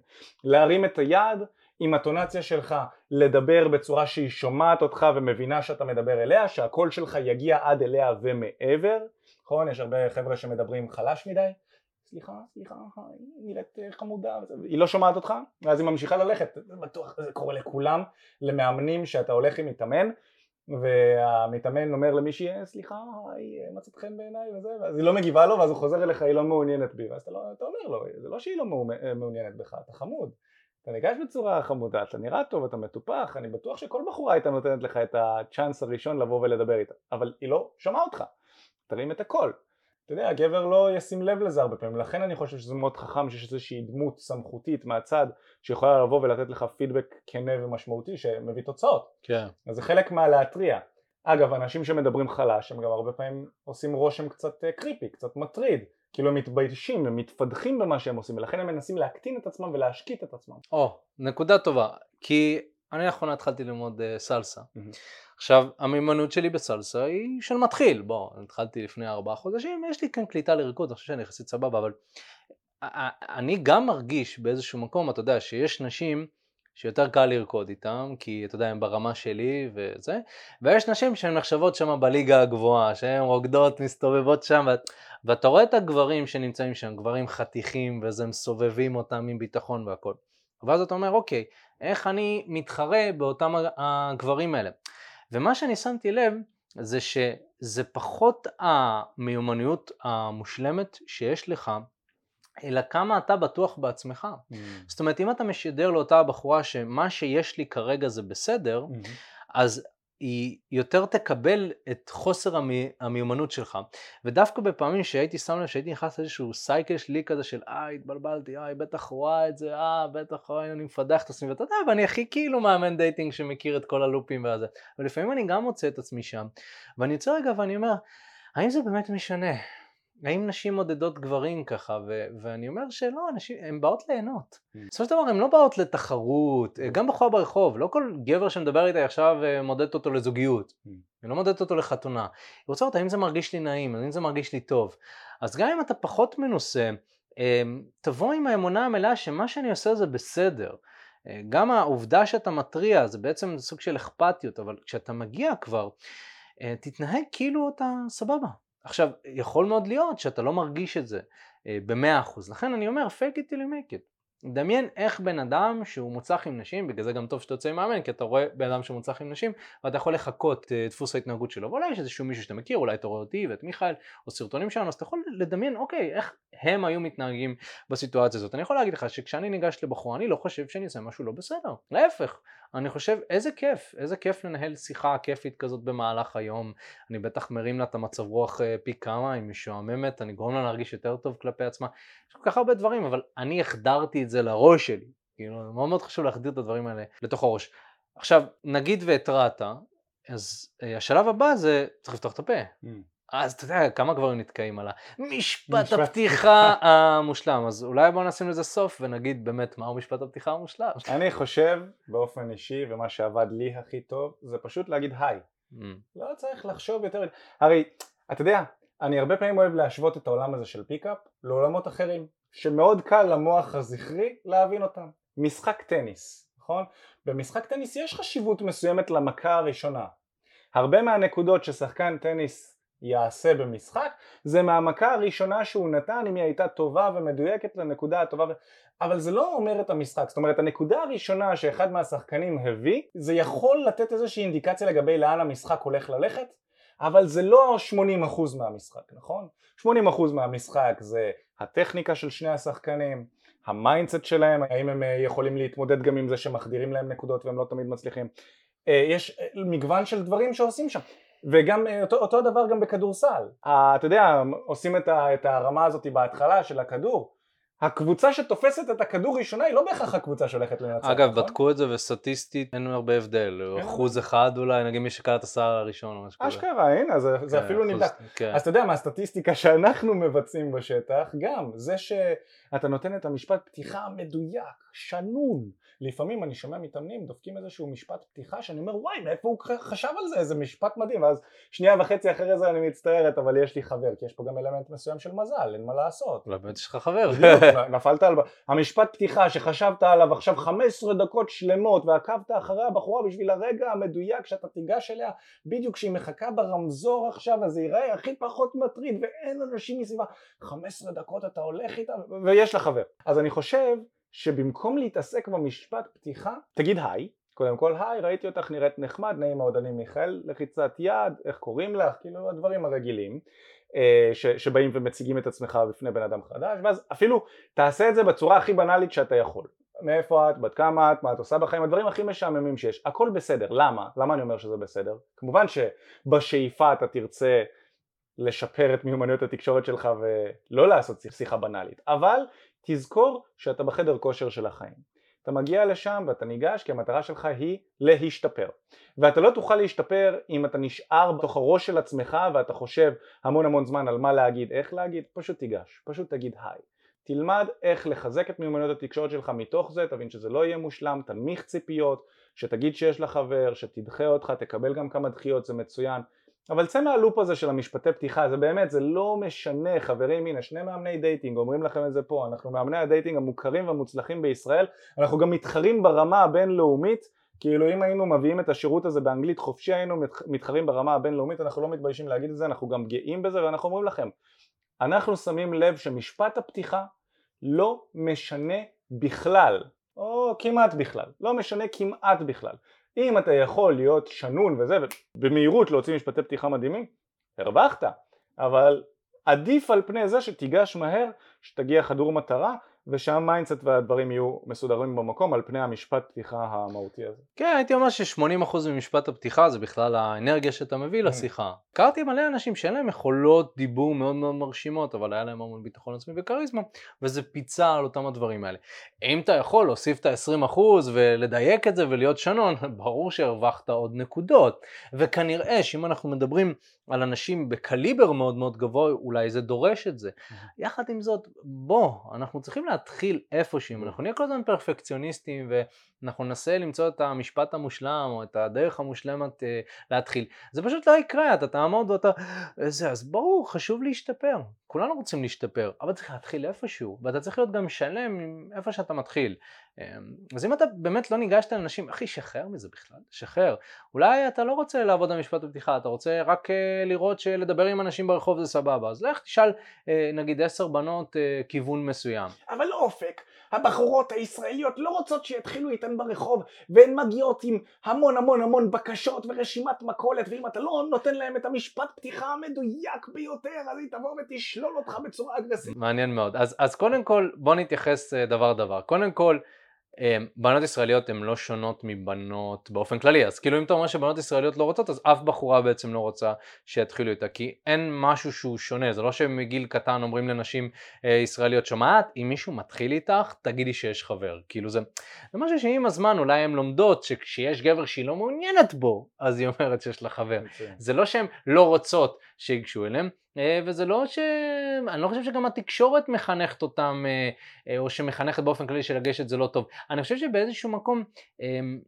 להרים את היד עם הטונציה שלך, לדבר בצורה שהיא שומעת אותך ומבינה שאתה מדבר אליה, שהקול שלך יגיע עד אליה ומעבר, נכון? יש הרבה חבר'ה שמדברים חלש מדי, סליחה, סליחה, היא נראית חמודה, היא לא שומעת אותך, ואז היא ממשיכה ללכת, בטוח, זה קורה לכולם, למאמנים שאתה הולך עם מתאמן, והמתאמן אומר למישהי אה, סליחה היא מצאת חן בעיניי וזה ואז היא לא מגיבה לו ואז הוא חוזר אליך היא לא מעוניינת בי ואז אתה, לא, אתה אומר לו זה לא שהיא לא מעוניינת בך אתה חמוד. אתה ניגש בצורה חמודה אתה נראה טוב אתה מטופח אני בטוח שכל בחורה הייתה נותנת לך את הצ'אנס הראשון לבוא ולדבר איתה אבל היא לא שמעה אותך. תרים את הקול אתה יודע, הגבר לא ישים לב לזה הרבה פעמים, לכן אני חושב שזה מאוד חכם שיש איזושהי דמות סמכותית מהצד שיכולה לבוא ולתת לך פידבק כנה ומשמעותי שמביא תוצאות. כן. אז זה חלק מהלהתריע. אגב, אנשים שמדברים חלש הם גם הרבה פעמים עושים רושם קצת קריפי, אה, קצת מטריד. כאילו הם מתביישים, הם מתפדחים במה שהם עושים, ולכן הם מנסים להקטין את עצמם ולהשקיט את עצמם. או, oh, נקודה טובה, כי אני לאחרונה התחלתי ללמוד uh, סלסה. Mm-hmm. עכשיו, המיומנות שלי בסלסה היא של מתחיל, בוא, התחלתי לפני ארבעה חודשים, יש לי כאן קליטה לרקוד, אני חושב שאני יחסית סבבה, אבל אני גם מרגיש באיזשהו מקום, אתה יודע, שיש נשים שיותר קל לרקוד איתם, כי אתה יודע, הם ברמה שלי וזה, ויש נשים שהן נחשבות שם בליגה הגבוהה, שהן רוקדות, מסתובבות שם, ואתה רואה את הגברים שנמצאים שם, גברים חתיכים, וזה מסובבים אותם עם ביטחון והכל. ואז אתה אומר, אוקיי, איך אני מתחרה באותם הגברים האלה? ומה שאני שמתי לב, זה שזה פחות המיומנויות המושלמת שיש לך, אלא כמה אתה בטוח בעצמך. Mm. זאת אומרת, אם אתה משדר לאותה בחורה שמה שיש לי כרגע זה בסדר, mm-hmm. אז היא יותר תקבל את חוסר המי, המיומנות שלך. ודווקא בפעמים שהייתי שם לב, שהייתי נכנס לאיזשהו cycle שלי כזה של אה, התבלבלתי, אה, היא בטח רואה את זה, אה, בטח, אה, אני מפדח את עצמי, ואתה יודע, ואני הכי כאילו מאמן דייטינג שמכיר את כל הלופים והזה. ולפעמים אני גם מוצא את עצמי שם, ואני יוצא רגע ואני אומר, האם זה באמת משנה? האם נשים מודדות גברים ככה, ו- ואני אומר שלא, נשים, הן באות ליהנות. Mm. בסופו של דבר הן לא באות לתחרות, mm. גם בחורה ברחוב, לא כל גבר שמדבר איתה עכשיו אה, מודדת אותו לזוגיות, mm. היא לא מודדת אותו לחתונה. היא רוצה אותה, האם זה מרגיש לי נעים, האם זה מרגיש לי טוב. אז גם אם אתה פחות מנוסה, אמ, תבוא עם האמונה המלאה שמה שאני עושה זה בסדר. אה, גם העובדה שאתה מתריע זה בעצם סוג של אכפתיות, אבל כשאתה מגיע כבר, אה, תתנהג כאילו אתה סבבה. עכשיו, יכול מאוד להיות שאתה לא מרגיש את זה אה, במאה אחוז, לכן אני אומר, fake it till you make it. דמיין איך בן אדם שהוא מוצלח עם נשים, בגלל זה גם טוב שאתה יוצא עם מאמן, כי אתה רואה בן אדם שמוצלח עם נשים, ואתה יכול לחקות uh, דפוס ההתנהגות שלו, ואולי יש איזשהו מישהו שאתה מכיר, אולי אתה רואה אותי ואת מיכאל, או סרטונים שלנו, אז אתה יכול לדמיין, אוקיי, איך הם היו מתנהגים בסיטואציה הזאת. אני יכול להגיד לך שכשאני ניגש לבחורה, אני לא חושב שאני אעשה משהו לא בסדר, להפך, אני חושב איזה כיף, איזה כיף לנהל שיחה כיפית כזאת במהלך היום, אני בטח מרים לה את המצב רוח אה, פי כמה, היא משועממת, אני גורם לה להרגיש יותר טוב כלפי עצמה, יש כל כך הרבה דברים, אבל אני החדרתי את זה לראש שלי, כאילו מאוד מאוד חשוב להחדיר את הדברים האלה לתוך הראש. עכשיו, נגיד והתרעת, אז אה, השלב הבא זה צריך לפתוח את הפה. Mm. אז אתה יודע כמה גברים נתקעים על המשפט הפתיחה המושלם, אז אולי בוא נשים לזה סוף ונגיד באמת מהו משפט הפתיחה המושלם. אני חושב באופן אישי ומה שעבד לי הכי טוב זה פשוט להגיד היי. Mm. לא צריך לחשוב יותר, הרי אתה יודע, אני הרבה פעמים אוהב להשוות את העולם הזה של pickup לעולמות אחרים, שמאוד קל למוח הזכרי להבין אותם. משחק טניס, נכון? במשחק טניס יש חשיבות מסוימת למכה הראשונה. הרבה מהנקודות ששחקן טניס יעשה במשחק זה מהמכה הראשונה שהוא נתן אם היא הייתה טובה ומדויקת לנקודה הטובה ו... אבל זה לא אומר את המשחק זאת אומרת הנקודה הראשונה שאחד מהשחקנים הביא זה יכול לתת איזושהי אינדיקציה לגבי לאן המשחק הולך ללכת אבל זה לא 80% מהמשחק נכון? 80% מהמשחק זה הטכניקה של שני השחקנים ה mindset שלהם האם הם אה, יכולים להתמודד גם עם זה שמחדירים להם נקודות והם לא תמיד מצליחים אה, יש אה, מגוון של דברים שעושים שם וגם אותו, אותו דבר גם בכדורסל. אתה יודע, עושים את, ה, את הרמה הזאת בהתחלה של הכדור. הקבוצה שתופסת את הכדור ראשונה היא לא בהכרח הקבוצה שהולכת לנצח. אגב, נכון? בדקו את זה וסטטיסטית אין הרבה הבדל. אחוז אחד אולי, נגיד מי שקלט את הסער הראשון או משהו כזה. אשכרה, הנה, זה, כן, זה אפילו אחוז, נבדק. כן. אז אתה יודע, מהסטטיסטיקה שאנחנו מבצעים בשטח, גם זה שאתה נותן את המשפט פתיחה המדויק, שנון, לפעמים אני שומע מתאמנים דופקים איזשהו משפט פתיחה שאני אומר וואי מאיפה הוא חשב על זה איזה משפט מדהים ואז שנייה וחצי אחרי זה אני מצטערת אבל יש לי חבר כי יש פה גם אלמנט מסוים של מזל אין מה לעשות. אולי באמת יש לך חבר. נפלת על המשפט פתיחה שחשבת עליו עכשיו 15 דקות שלמות ועקבת אחרי הבחורה בשביל הרגע המדויק שאתה תיגש אליה בדיוק כשהיא מחכה ברמזור עכשיו אז זה ייראה הכי פחות מטריד ואין אנשים מסביבה. 15 דקות אתה הולך איתה ויש לה חבר. אז אני חושב שבמקום להתעסק במשפט פתיחה, תגיד היי, קודם כל היי, ראיתי אותך נראית נחמד, נעים מאוד, אני מיכאל, לחיצת יד, איך קוראים לך, כאילו הדברים הרגילים ש, שבאים ומציגים את עצמך בפני בן אדם חדש, ואז אפילו תעשה את זה בצורה הכי בנאלית שאתה יכול. מאיפה את, בת כמה את, מה את עושה בחיים, הדברים הכי משעממים שיש, הכל בסדר, למה? למה אני אומר שזה בסדר? כמובן שבשאיפה אתה תרצה לשפר את מיומנויות התקשורת שלך ולא לעשות שיחה בנאלית, אבל תזכור שאתה בחדר כושר של החיים. אתה מגיע לשם ואתה ניגש כי המטרה שלך היא להשתפר. ואתה לא תוכל להשתפר אם אתה נשאר בתוך הראש של עצמך ואתה חושב המון המון זמן על מה להגיד, איך להגיד, פשוט תיגש, פשוט תגיד היי. תלמד איך לחזק את מיומנויות התקשורת שלך מתוך זה, תבין שזה לא יהיה מושלם, תנמיך ציפיות, שתגיד שיש לך חבר, שתדחה אותך, תקבל גם כמה דחיות, זה מצוין, אבל צא מהלופ הזה של המשפטי פתיחה, זה באמת, זה לא משנה, חברים, הנה, שני מאמני דייטינג אומרים לכם את זה פה, אנחנו מאמני הדייטינג המוכרים והמוצלחים בישראל, אנחנו גם מתחרים ברמה הבינלאומית, כאילו אם היינו מביאים את השירות הזה באנגלית חופשי היינו מתחרים ברמה הבינלאומית, אנחנו לא מתביישים להגיד את זה, אנחנו גם גאים בזה ואנחנו אומרים לכם, אנחנו שמים לב שמשפט הפתיחה לא משנה בכלל, או כמעט בכלל, לא משנה כמעט בכלל. אם אתה יכול להיות שנון וזה, ובמהירות להוציא משפטי פתיחה מדהימים, הרווחת, אבל עדיף על פני זה שתיגש מהר, שתגיע חדור מטרה, ושם mindset והדברים יהיו מסודרים במקום על פני המשפט פתיחה המהותי הזה. כן, הייתי אומר ש-80% ממשפט הפתיחה זה בכלל האנרגיה שאתה מביא mm. לשיחה. הכרתי מלא אנשים שאין להם יכולות דיבור מאוד מאוד מרשימות, אבל היה להם המון ביטחון עצמי וכריזמה, וזה פיצה על אותם הדברים האלה. אם אתה יכול להוסיף את ה-20% ולדייק את זה ולהיות שנון, ברור שהרווחת עוד נקודות. וכנראה שאם אנחנו מדברים על אנשים בקליבר מאוד מאוד גבוה, אולי זה דורש את זה. Mm-hmm. יחד עם זאת, בוא, אנחנו צריכים להתחיל איפשהו, אנחנו נהיה כל הזמן פרפקציוניסטים ואנחנו ננסה למצוא את המשפט המושלם או את הדרך המושלמת uh, להתחיל, זה פשוט לא יקרה, אתה תעמוד ואתה, זה, אז ברור, חשוב להשתפר, כולנו רוצים להשתפר, אבל צריך להתחיל איפשהו, ואתה צריך להיות גם שלם עם איפה שאתה מתחיל. אמ, אז אם אתה באמת לא ניגשת לאנשים, אחי, שחרר מזה בכלל, שחרר. אולי אתה לא רוצה לעבוד על משפט הפתיחה, אתה רוצה רק אה, לראות שלדבר עם אנשים ברחוב זה סבבה, אז לך תשאל אה, נגיד עשר בנות אה, כיוון מסוים. אבל אופק, הבחורות הישראליות לא רוצות שיתחילו איתן ברחוב והן מגיעות עם המון המון המון בקשות ורשימת מכולת ואם אתה לא נותן להם את המשפט פתיחה המדויק ביותר אז היא תבוא ותשלול אותך בצורה אגרסיבית. מעניין מאוד. אז, אז קודם כל בוא נתייחס דבר דבר. קודם כל בנות ישראליות הן לא שונות מבנות באופן כללי, אז כאילו אם אתה אומר שבנות ישראליות לא רוצות, אז אף בחורה בעצם לא רוצה שיתחילו איתה, כי אין משהו שהוא שונה, זה לא שמגיל קטן אומרים לנשים אה, ישראליות, שומעת, אם מישהו מתחיל איתך, תגידי שיש חבר, כאילו זה, זה משהו שעם הזמן אולי הן לומדות שכשיש גבר שהיא לא מעוניינת בו, אז היא אומרת שיש לה חבר, זה לא שהן לא רוצות שיגשו אליהם, אה, וזה לא ש... אני לא חושב שגם התקשורת מחנכת אותם, אה, אה, או שמחנכת באופן כללי שלגשת זה לא טוב. אני חושב שבאיזשהו מקום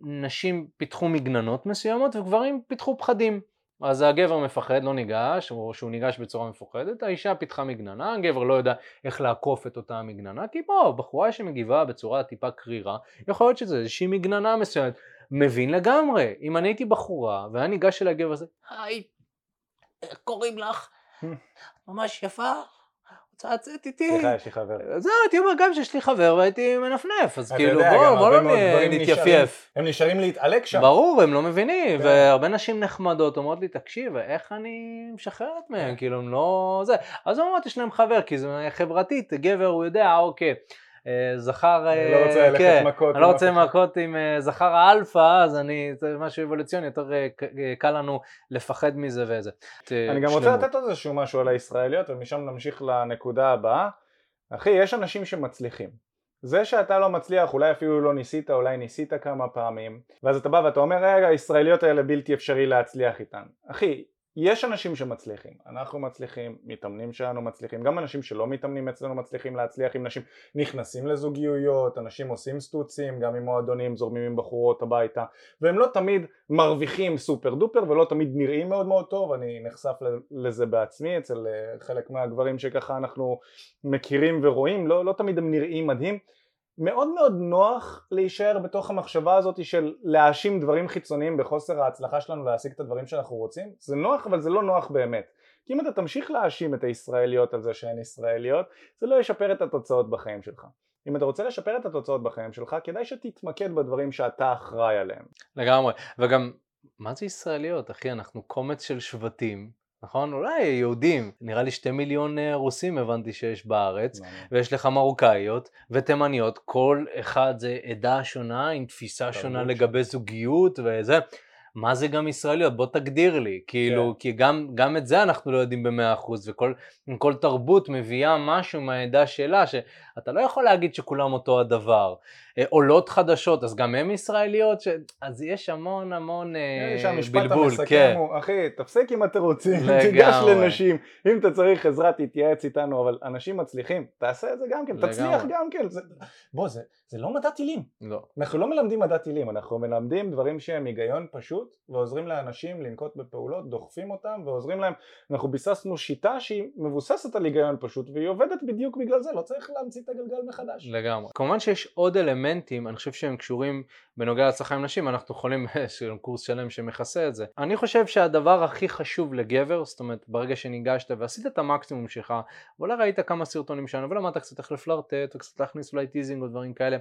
נשים פיתחו מגננות מסוימות וגברים פיתחו פחדים. אז הגבר מפחד, לא ניגש, או שהוא ניגש בצורה מפוחדת, האישה פיתחה מגננה, הגבר לא יודע איך לעקוף את אותה מגננה, כי בוא, בחורה שמגיבה בצורה טיפה קרירה, יכול להיות שזה איזושהי מגננה מסוימת. מבין לגמרי, אם אני הייתי בחורה, והיה ניגש אל הגבר הזה, היי, איך קוראים לך? ממש יפה, לצאת איתי. סליחה, יש לי חבר. זהו, הייתי אומר גם שיש לי חבר והייתי מנפנף, אז כאילו בוא, בוא לא נתייפייף. הם נשארים להתעלק שם. ברור, הם לא מבינים, כן. והרבה נשים נחמדות אומרות לי, תקשיב, איך אני משחררת מהם, כאילו הם לא... זה. אז אומרות, יש להם חבר, כי זה חברתית, גבר הוא יודע, אוקיי. אה, זכר, אני לא רוצה ללכת כן, מכות, אני לא רוצה מכות עם אה, זכר האלפא, אז אני, זה משהו אבולוציוני, יותר אה, קל לנו לפחד מזה וזה. אני גם רוצה לתת עוד איזשהו משהו על הישראליות, ומשם נמשיך לנקודה הבאה. אחי, יש אנשים שמצליחים. זה שאתה לא מצליח, אולי אפילו לא ניסית, אולי ניסית כמה פעמים, ואז אתה בא ואתה אומר, רגע, הישראליות האלה בלתי אפשרי להצליח איתן. אחי, יש אנשים שמצליחים, אנחנו מצליחים, מתאמנים שלנו מצליחים, גם אנשים שלא מתאמנים אצלנו מצליחים להצליח עם נשים, נכנסים לזוגיות, אנשים עושים סטוצים, גם עם מועדונים, זורמים עם בחורות הביתה, והם לא תמיד מרוויחים סופר דופר ולא תמיד נראים מאוד מאוד טוב, אני נחשף לזה בעצמי אצל אה, חלק מהגברים שככה אנחנו מכירים ורואים, לא, לא תמיד הם נראים מדהים מאוד מאוד נוח להישאר בתוך המחשבה הזאת של להאשים דברים חיצוניים בחוסר ההצלחה שלנו להשיג את הדברים שאנחנו רוצים. זה נוח אבל זה לא נוח באמת. כי אם אתה תמשיך להאשים את הישראליות על זה שהן ישראליות זה לא ישפר את התוצאות בחיים שלך. אם אתה רוצה לשפר את התוצאות בחיים שלך כדאי שתתמקד בדברים שאתה אחראי עליהם. לגמרי. וגם מה זה ישראליות אחי? אנחנו קומץ של שבטים נכון? אולי יהודים, נראה לי שתי מיליון אה, רוסים הבנתי שיש בארץ, ויש לך מרוקאיות ותימניות, כל אחד זה עדה שונה עם תפיסה שונה לגבי זוגיות וזה. מה זה גם ישראליות? בוא תגדיר לי, כאילו, כן. כי גם, גם את זה אנחנו לא יודעים במאה אחוז, וכל תרבות מביאה משהו מהעדה שלה, שאתה לא יכול להגיד שכולם אותו הדבר. אה, עולות חדשות, אז גם הן ישראליות, ש... אז יש המון המון אה, יש שהמשפט בלבול, המסכם כן. הוא, אחי, תפסיק עם התירוצים, לגמרי. תיגש לנשים, אם אתה צריך עזרה תתייעץ איתנו, אבל אנשים מצליחים, תעשה את זה גם כן, לגמרי. תצליח גם כן, זה- בוא, זה- זה לא מדע טילים. לא. אנחנו לא מלמדים מדע טילים, אנחנו מלמדים דברים שהם היגיון פשוט ועוזרים לאנשים לנקוט בפעולות, דוחפים אותם ועוזרים להם. אנחנו ביססנו שיטה שהיא מבוססת על היגיון פשוט והיא עובדת בדיוק בגלל זה, לא צריך להמציא את הגלגל מחדש. לגמרי. כמובן שיש עוד אלמנטים, אני חושב שהם קשורים בנוגע להצלחה עם נשים, אנחנו יכולים, יש לנו קורס שלם שמכסה את זה. אני חושב שהדבר הכי חשוב לגבר, זאת אומרת, ברגע שניגשת ועשית את המקסימום שלך, ואולי ראית כמה סרטונים שלנו, ולמדת קצת איך לפלרטט, וקצת להכניס אולי teasing או דברים כאלה,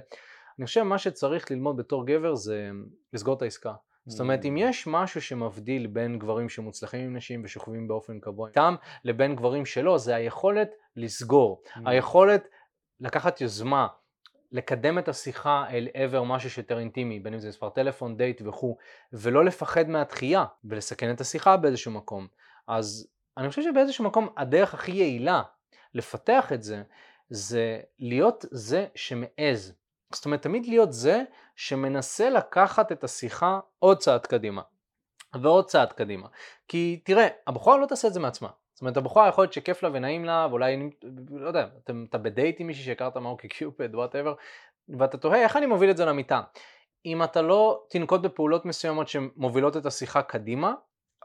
אני חושב מה שצריך ללמוד בתור גבר זה לסגור את העסקה. זאת אומרת, אם יש משהו שמבדיל בין גברים שמוצלחים עם נשים ושוכבים באופן קבוע איתם, לבין גברים שלא, זה היכולת לסגור. היכולת לקחת יוזמה, לקדם את השיחה אל עבר משהו שיותר אינטימי, בין אם זה מספר טלפון, דייט וכו', ולא לפחד מהדחייה ולסכן את השיחה באיזשהו מקום. אז אני חושב שבאיזשהו מקום הדרך הכי יעילה לפתח את זה, זה להיות זה שמעז. זאת אומרת, תמיד להיות זה שמנסה לקחת את השיחה עוד צעד קדימה. ועוד צעד קדימה. כי תראה, הבחורה לא תעשה את זה מעצמה. זאת אומרת, הבחורה יכול להיות שכיף לה ונעים לה, ואולי, לא יודע, אתה, אתה בדייט עם מישהי שהכרת מ OkCupid, whatever, ואתה תוהה איך אני מוביל את זה למיטה. אם אתה לא תנקוט בפעולות מסוימות שמובילות את השיחה קדימה,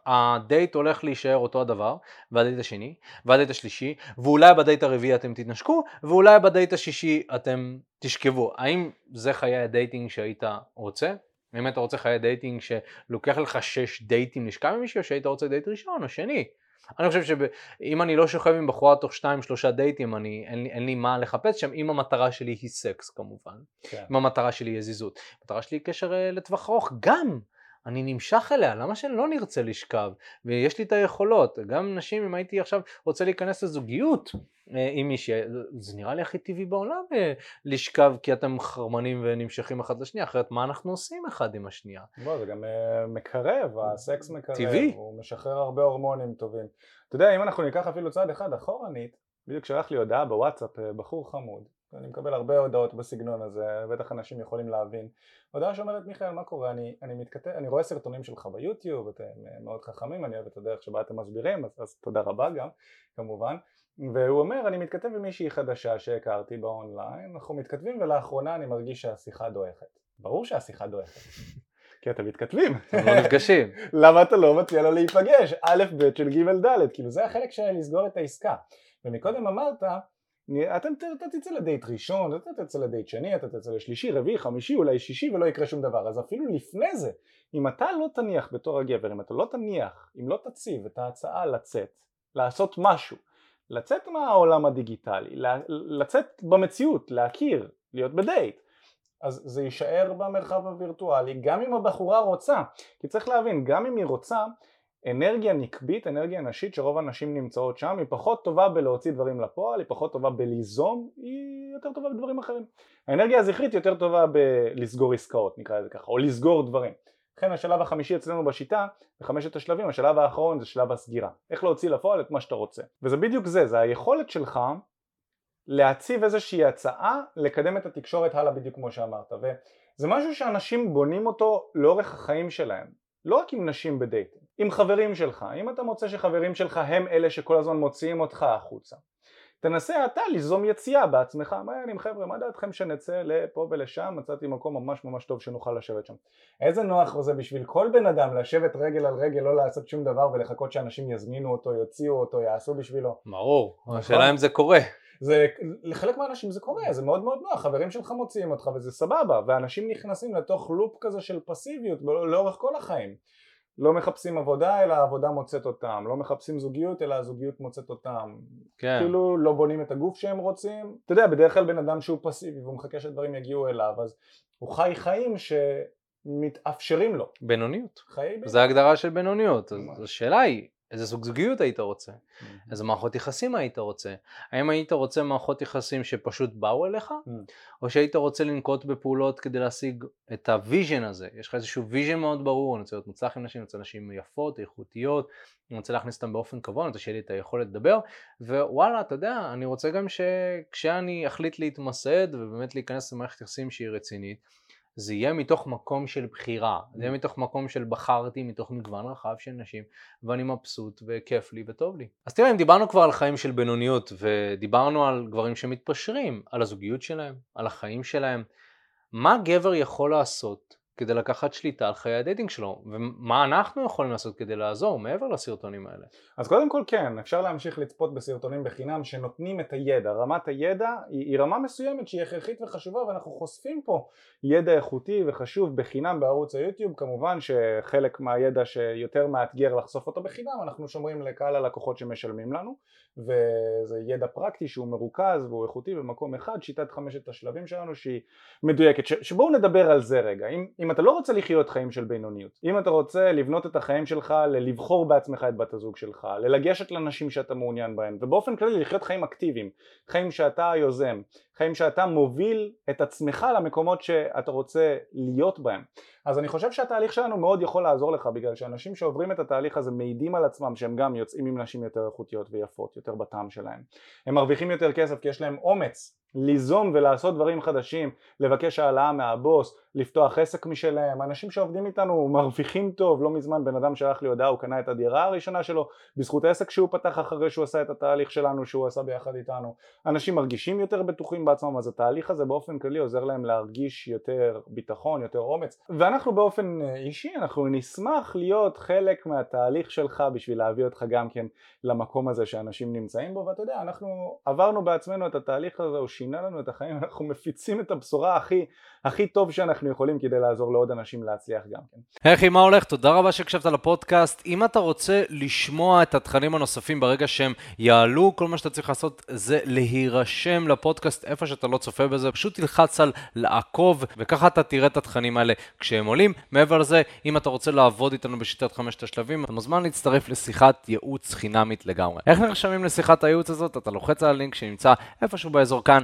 הדייט הולך להישאר אותו הדבר, והדייט השני, והדייט השלישי, ואולי בדייט הרביעי אתם תתנשקו, ואולי בדייט השישי אתם תשכבו. האם זה חיי הדייטינג שהיית רוצה? אם אתה רוצה חיי דייטינג שלוקח לך שש דייטים לשכב עם מישהו, או שהיית רוצה דייט ראשון או שני? אני חושב שאם אני לא שוכב עם בחורה תוך שתיים שלושה דייטים, אני, אין, לי, אין לי מה לחפש שם, אם המטרה שלי היא סקס כמובן. כן. אם המטרה שלי היא יזיזות. המטרה שלי היא קשר אה, לטווח ארוך, גם. אני נמשך אליה, למה שלא נרצה לשכב? ויש לי את היכולות, גם נשים, אם הייתי עכשיו רוצה להיכנס לזוגיות אה, עם מישהי, זה נראה לי הכי טבעי בעולם אה, לשכב כי אתם חרמנים ונמשכים אחד לשנייה, אחרת מה אנחנו עושים אחד עם השנייה? בוא, זה גם אה, מקרב, הסקס מקרב, טבעי. הוא משחרר הרבה הורמונים טובים. אתה יודע, אם אנחנו ניקח אפילו צעד אחד אחורנית, בדיוק שלח לי הודעה בוואטסאפ, אה, בחור חמוד, אני מקבל הרבה הודעות בסגנון הזה, בטח אנשים יכולים להבין. הודעה שאומרת, מיכאל, מה קורה? אני, אני מתכתב, אני רואה סרטונים שלך ביוטיוב, אתם אה, מאוד חכמים, אני אוהב את הדרך שבה אתם מסבירים, אז, אז תודה רבה גם, כמובן. והוא אומר, אני מתכתב עם מישהי חדשה שהכרתי באונליין, אנחנו מתכתבים ולאחרונה אני מרגיש שהשיחה דועכת. ברור שהשיחה דועכת. כי אתם מתכתבים. אתם לא נפגשים. למה אתה לא מציע לו להיפגש? א' ב' של ג' ד', כאילו זה החלק של לסגור את העסקה. ומקודם אמרת, אתם ת- אתה תצא לדייט ראשון, אתה תצא לדייט שני, אתה תצא לשלישי, רביעי, חמישי, אולי שישי ולא יקרה שום דבר. אז אפילו לפני זה, אם אתה לא תניח בתור הגבר, אם אתה לא תניח, אם לא תציב את ההצעה לצאת, לעשות משהו, לצאת מהעולם הדיגיטלי, לצאת במציאות, להכיר, להיות בדייט, אז זה יישאר במרחב הווירטואלי גם אם הבחורה רוצה כי צריך להבין גם אם היא רוצה אנרגיה נקבית, אנרגיה נשית שרוב הנשים נמצאות שם היא פחות טובה בלהוציא דברים לפועל, היא פחות טובה בליזום, היא יותר טובה בדברים אחרים האנרגיה הזכרית יותר טובה בלסגור עסקאות נקרא לזה ככה או לסגור דברים לכן השלב החמישי אצלנו בשיטה, בחמשת השלבים, השלב האחרון זה שלב הסגירה. איך להוציא לפועל את מה שאתה רוצה. וזה בדיוק זה, זה היכולת שלך להציב איזושהי הצעה לקדם את התקשורת הלאה בדיוק כמו שאמרת וזה משהו שאנשים בונים אותו לאורך החיים שלהם לא רק עם נשים בדייטים, עם חברים שלך. אם אתה מוצא שחברים שלך הם אלה שכל הזמן מוציאים אותך החוצה תנסה אתה ליזום יציאה בעצמך. מה העניינים חבר'ה? מה דעתכם שנצא לפה ולשם? מצאתי מקום ממש ממש טוב שנוכל לשבת שם. איזה נוח זה בשביל כל בן אדם לשבת רגל על רגל לא לעשות שום דבר ולחכות שאנשים יזמינו אותו יוציאו אותו יעשו בשבילו. ברור, נכון. השאלה אם זה קורה. זה, לחלק מהאנשים זה קורה, זה מאוד מאוד נוח, חברים שלך מוציאים אותך וזה סבבה, ואנשים נכנסים לתוך לופ כזה של פסיביות לא- לאורך כל החיים. לא מחפשים עבודה אלא העבודה מוצאת אותם, לא מחפשים זוגיות אלא הזוגיות מוצאת אותם. כן. כאילו לא בונים את הגוף שהם רוצים. אתה יודע, בדרך כלל בן אדם שהוא פסיבי והוא מחכה שדברים יגיעו אליו, אז הוא חי חיים שמתאפשרים לו. בינוניות. חיי בן זה ההגדרה של בינוניות. אז. השאלה היא, איזה סוג זוגיות היית רוצה? איזה מערכות יחסים היית רוצה? האם היית רוצה מערכות יחסים שפשוט באו אליך? Mm. או שהיית רוצה לנקוט בפעולות כדי להשיג את ה vision הזה? יש לך איזשהו vision מאוד ברור, אני רוצה להיות מוצלח עם נשים, אני רוצה נשים יפות, איכותיות, אני רוצה להכיר אותם באופן קבוע, אני רוצה שיהיה לי את היכולת לדבר, ווואלה, אתה יודע, אני רוצה גם שכשאני אחליט להתמסד ובאמת להיכנס למערכת יחסים שהיא רצינית, זה יהיה מתוך מקום של בחירה, זה יהיה מתוך מקום של בחרתי מתוך מגוון רחב של נשים ואני מבסוט וכיף לי וטוב לי. אז תראה, אם דיברנו כבר על חיים של בינוניות ודיברנו על גברים שמתפשרים, על הזוגיות שלהם, על החיים שלהם, מה גבר יכול לעשות כדי לקחת שליטה על חיי הדייטינג שלו, ומה אנחנו יכולים לעשות כדי לעזור מעבר לסרטונים האלה. אז קודם כל כן, אפשר להמשיך לצפות בסרטונים בחינם שנותנים את הידע, רמת הידע היא, היא רמה מסוימת שהיא הכרחית וחשובה ואנחנו חושפים פה ידע איכותי וחשוב בחינם בערוץ היוטיוב, כמובן שחלק מהידע שיותר מאתגר לחשוף אותו בחינם אנחנו שומרים לקהל הלקוחות שמשלמים לנו וזה ידע פרקטי שהוא מרוכז והוא איכותי במקום אחד, שיטת חמשת השלבים שלנו שהיא מדויקת, ש, שבואו נדבר על זה רגע, אם, אם אתה לא רוצה לחיות חיים של בינוניות, אם אתה רוצה לבנות את החיים שלך ללבחור בעצמך את בת הזוג שלך, ללגשת לנשים שאתה מעוניין בהן, ובאופן כללי לחיות חיים אקטיביים, חיים שאתה יוזם, חיים שאתה מוביל את עצמך למקומות שאתה רוצה להיות בהם. אז אני חושב שהתהליך שלנו מאוד יכול לעזור לך בגלל שאנשים שעוברים את התהליך הזה מעידים על עצמם שהם גם יוצאים עם נשים יותר איכותיות ויפות, יותר בטעם שלהם. הם מרוויחים יותר כסף כי יש להם אומץ ליזום ולעשות דברים חדשים, לבקש העלאה מהבוס, לפתוח עסק משלהם, אנשים שעובדים איתנו מרוויחים טוב, לא מזמן בן אדם שלח לי הודעה, הוא קנה את הדירה הראשונה שלו בזכות עסק שהוא פתח אחרי שהוא עשה את התהליך שלנו שהוא עשה ביחד איתנו, אנשים מרגישים יותר בטוחים בעצמם, אז התהליך הזה באופן כללי עוזר להם להרגיש יותר ביטחון, יותר אומץ, ואנחנו באופן אישי, אנחנו נשמח להיות חלק מהתהליך שלך בשביל להביא אותך גם כן למקום הזה שאנשים נמצאים בו, ואתה יודע, אנחנו עברנו בעצמנו את התהליך הזה, שינה לנו את החיים, אנחנו מפיצים את הבשורה הכי, הכי טוב שאנחנו יכולים כדי לעזור לעוד אנשים להצליח גם כן. היי אחי, מה הולך? תודה רבה שהקשבת לפודקאסט. אם אתה רוצה לשמוע את התכנים הנוספים ברגע שהם יעלו, כל מה שאתה צריך לעשות זה להירשם לפודקאסט איפה שאתה לא צופה בזה, פשוט תלחץ על לעקוב, וככה אתה תראה את התכנים האלה כשהם עולים. מעבר לזה, אם אתה רוצה לעבוד איתנו בשיטת חמשת השלבים, אתה מוזמן להצטרף לשיחת ייעוץ חינמית לגמרי. איך נרשמים לשיחת הייעוץ הזאת? אתה לוחץ על הלינק שנמצא איפשהו באזור כאן,